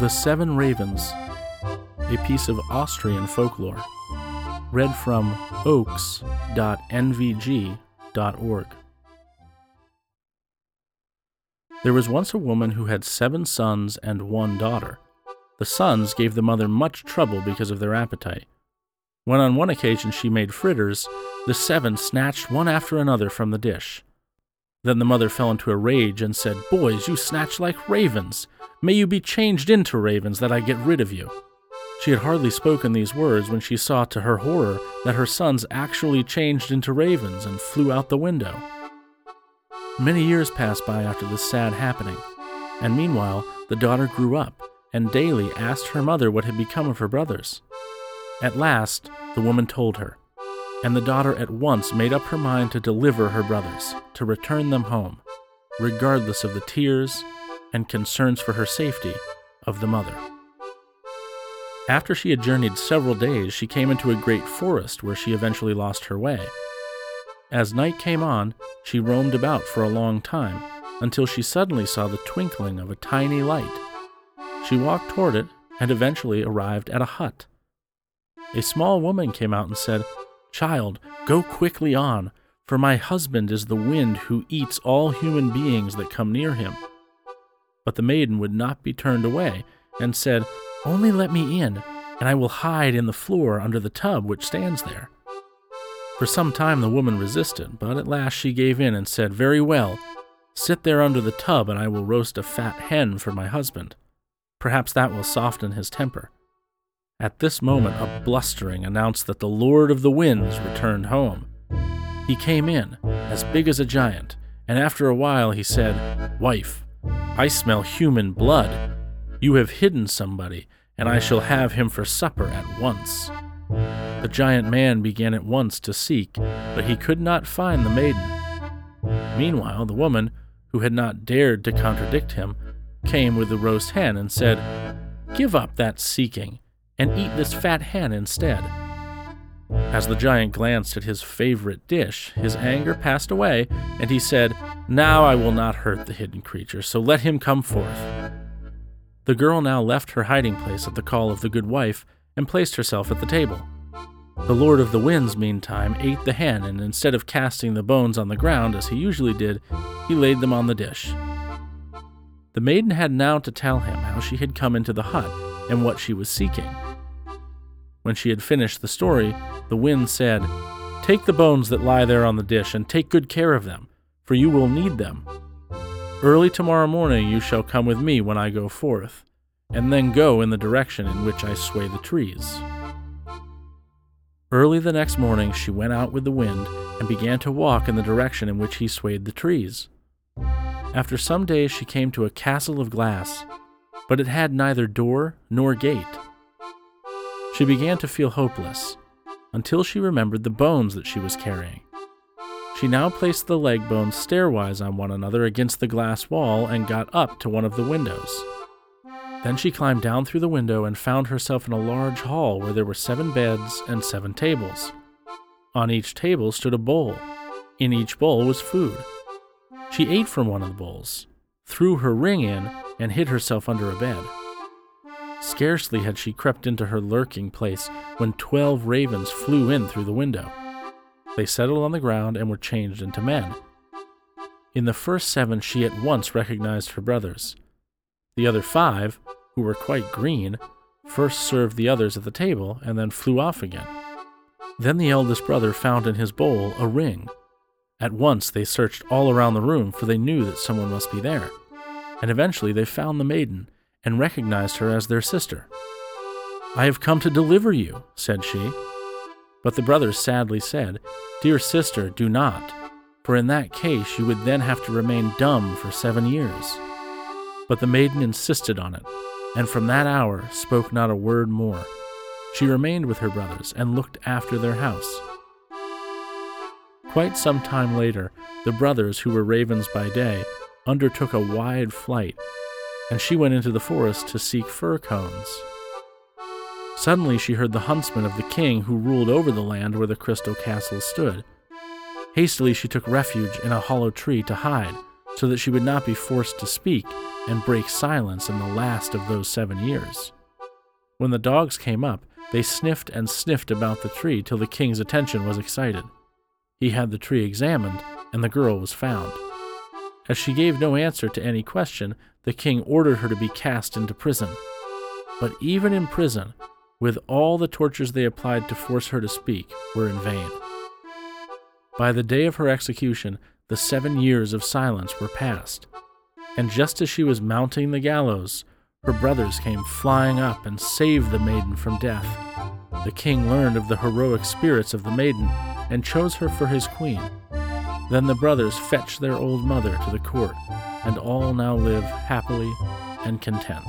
The Seven Ravens, a piece of Austrian folklore. Read from oaks.nvg.org. There was once a woman who had seven sons and one daughter. The sons gave the mother much trouble because of their appetite. When on one occasion she made fritters, the seven snatched one after another from the dish. Then the mother fell into a rage and said, Boys, you snatch like ravens. May you be changed into ravens, that I get rid of you. She had hardly spoken these words when she saw to her horror that her sons actually changed into ravens and flew out the window. Many years passed by after this sad happening, and meanwhile the daughter grew up and daily asked her mother what had become of her brothers. At last, the woman told her, and the daughter at once made up her mind to deliver her brothers, to return them home, regardless of the tears and concerns for her safety of the mother. After she had journeyed several days, she came into a great forest where she eventually lost her way. As night came on, she roamed about for a long time until she suddenly saw the twinkling of a tiny light. She walked toward it and eventually arrived at a hut. A small woman came out and said, Child, go quickly on, for my husband is the wind who eats all human beings that come near him. But the maiden would not be turned away, and said, Only let me in, and I will hide in the floor under the tub which stands there. For some time the woman resisted, but at last she gave in and said, Very well, sit there under the tub, and I will roast a fat hen for my husband. Perhaps that will soften his temper. At this moment, a blustering announced that the Lord of the Winds returned home. He came in, as big as a giant, and after a while he said, Wife, I smell human blood. You have hidden somebody, and I shall have him for supper at once. The giant man began at once to seek, but he could not find the maiden. Meanwhile, the woman, who had not dared to contradict him, came with the roast hen and said, Give up that seeking and eat this fat hen instead. As the giant glanced at his favorite dish, his anger passed away, and he said, Now I will not hurt the hidden creature, so let him come forth. The girl now left her hiding place at the call of the good wife and placed herself at the table. The Lord of the Winds, meantime, ate the hen, and instead of casting the bones on the ground as he usually did, he laid them on the dish. The maiden had now to tell him how she had come into the hut and what she was seeking. When she had finished the story, the wind said, Take the bones that lie there on the dish, and take good care of them, for you will need them. Early tomorrow morning you shall come with me when I go forth, and then go in the direction in which I sway the trees. Early the next morning she went out with the wind and began to walk in the direction in which he swayed the trees. After some days she came to a castle of glass, but it had neither door nor gate. She began to feel hopeless until she remembered the bones that she was carrying. She now placed the leg bones stairwise on one another against the glass wall and got up to one of the windows. Then she climbed down through the window and found herself in a large hall where there were seven beds and seven tables. On each table stood a bowl. In each bowl was food. She ate from one of the bowls, threw her ring in, and hid herself under a bed. Scarcely had she crept into her lurking place when twelve ravens flew in through the window. They settled on the ground and were changed into men. In the first seven, she at once recognized her brothers. The other five, who were quite green, first served the others at the table and then flew off again. Then the eldest brother found in his bowl a ring at once they searched all around the room, for they knew that someone must be there. And eventually they found the maiden and recognized her as their sister. I have come to deliver you, said she. But the brothers sadly said, Dear sister, do not, for in that case you would then have to remain dumb for seven years. But the maiden insisted on it, and from that hour spoke not a word more. She remained with her brothers and looked after their house. Quite some time later, the brothers, who were ravens by day, undertook a wide flight, and she went into the forest to seek fir cones. Suddenly she heard the huntsman of the king who ruled over the land where the crystal castle stood. Hastily she took refuge in a hollow tree to hide, so that she would not be forced to speak and break silence in the last of those seven years. When the dogs came up, they sniffed and sniffed about the tree till the king's attention was excited. He had the tree examined, and the girl was found. As she gave no answer to any question, the king ordered her to be cast into prison. But even in prison, with all the tortures they applied to force her to speak, were in vain. By the day of her execution, the seven years of silence were past, and just as she was mounting the gallows, her brothers came flying up and saved the maiden from death. The king learned of the heroic spirits of the maiden and chose her for his queen. Then the brothers fetch their old mother to the court, and all now live happily and content.